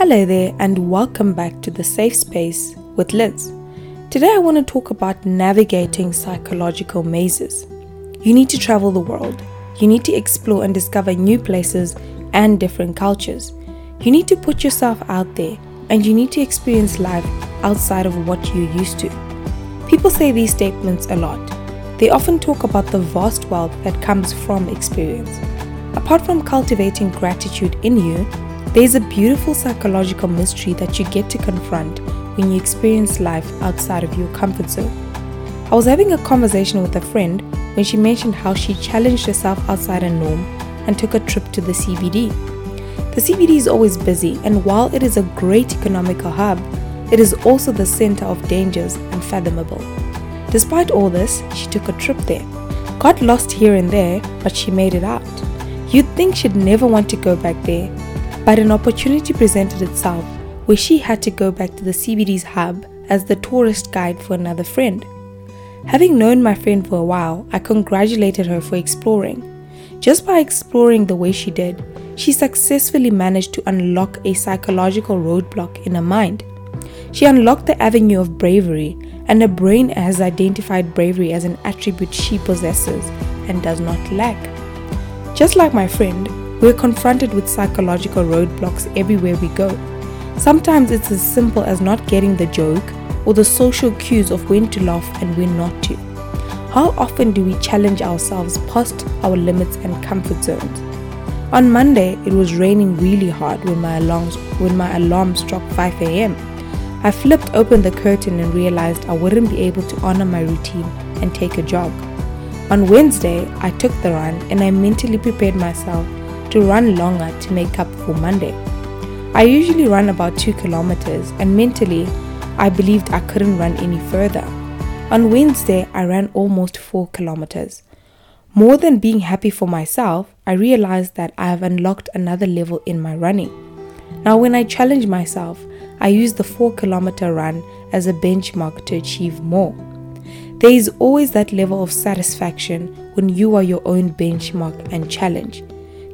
Hello there, and welcome back to the Safe Space with Liz. Today, I want to talk about navigating psychological mazes. You need to travel the world, you need to explore and discover new places and different cultures. You need to put yourself out there, and you need to experience life outside of what you're used to. People say these statements a lot. They often talk about the vast wealth that comes from experience. Apart from cultivating gratitude in you, there is a beautiful psychological mystery that you get to confront when you experience life outside of your comfort zone. I was having a conversation with a friend when she mentioned how she challenged herself outside a norm and took a trip to the CBD. The CBD is always busy, and while it is a great economical hub, it is also the center of dangers unfathomable. Despite all this, she took a trip there. Got lost here and there, but she made it out. You'd think she'd never want to go back there, but an opportunity presented itself where she had to go back to the CBD's hub as the tourist guide for another friend. Having known my friend for a while, I congratulated her for exploring. Just by exploring the way she did, she successfully managed to unlock a psychological roadblock in her mind. She unlocked the avenue of bravery, and her brain has identified bravery as an attribute she possesses and does not lack. Just like my friend, we're confronted with psychological roadblocks everywhere we go. Sometimes it's as simple as not getting the joke or the social cues of when to laugh and when not to. How often do we challenge ourselves past our limits and comfort zones? On Monday, it was raining really hard when my alarm, when my alarm struck 5 a.m. I flipped open the curtain and realized I wouldn't be able to honor my routine and take a jog. On Wednesday, I took the run and I mentally prepared myself to run longer to make up for Monday. I usually run about 2 kilometers and mentally I believed I couldn't run any further. On Wednesday, I ran almost 4 kilometers. More than being happy for myself, I realized that I have unlocked another level in my running. Now, when I challenge myself, I use the 4 kilometer run as a benchmark to achieve more. There is always that level of satisfaction when you are your own benchmark and challenge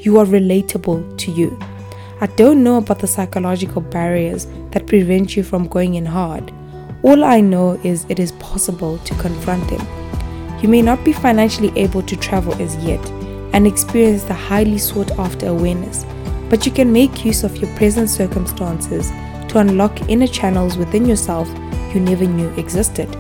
you are relatable to you. I don't know about the psychological barriers that prevent you from going in hard. All I know is it is possible to confront them. You may not be financially able to travel as yet and experience the highly sought after awareness, but you can make use of your present circumstances to unlock inner channels within yourself you never knew existed.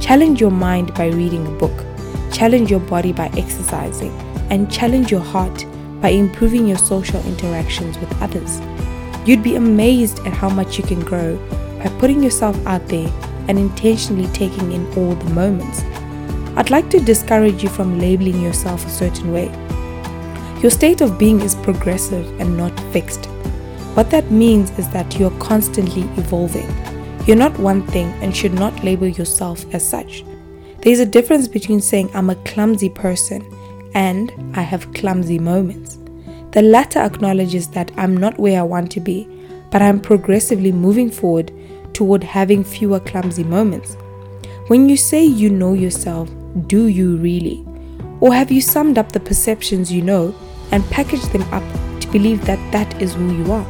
Challenge your mind by reading a book, challenge your body by exercising, and challenge your heart by improving your social interactions with others. You'd be amazed at how much you can grow by putting yourself out there and intentionally taking in all the moments. I'd like to discourage you from labeling yourself a certain way. Your state of being is progressive and not fixed. What that means is that you're constantly evolving. You're not one thing and should not label yourself as such. There's a difference between saying I'm a clumsy person and I have clumsy moments. The latter acknowledges that I'm not where I want to be, but I'm progressively moving forward toward having fewer clumsy moments. When you say you know yourself, do you really? Or have you summed up the perceptions you know and packaged them up to believe that that is who you are?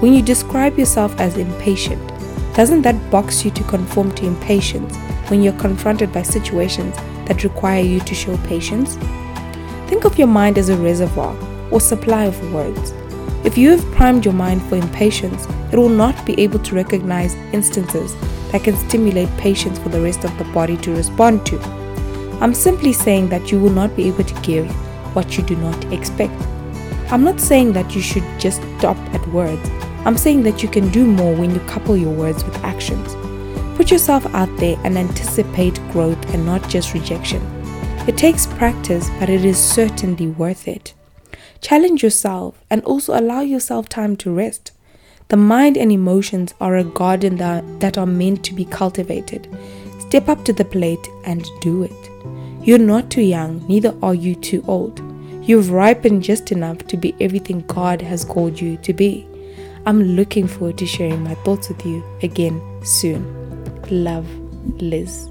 When you describe yourself as impatient, doesn't that box you to conform to impatience when you're confronted by situations that require you to show patience? Think of your mind as a reservoir or supply of words. If you have primed your mind for impatience, it will not be able to recognize instances that can stimulate patience for the rest of the body to respond to. I'm simply saying that you will not be able to give what you do not expect. I'm not saying that you should just stop at words. I'm saying that you can do more when you couple your words with actions. Put yourself out there and anticipate growth and not just rejection. It takes practice, but it is certainly worth it. Challenge yourself and also allow yourself time to rest. The mind and emotions are a garden that, are meant to be cultivated. Step up to the plate and do it. You're not too young, neither are you too old. You've ripened just enough to be everything God has called you to be. I'm looking forward to sharing my thoughts with you again soon. Love, Liz.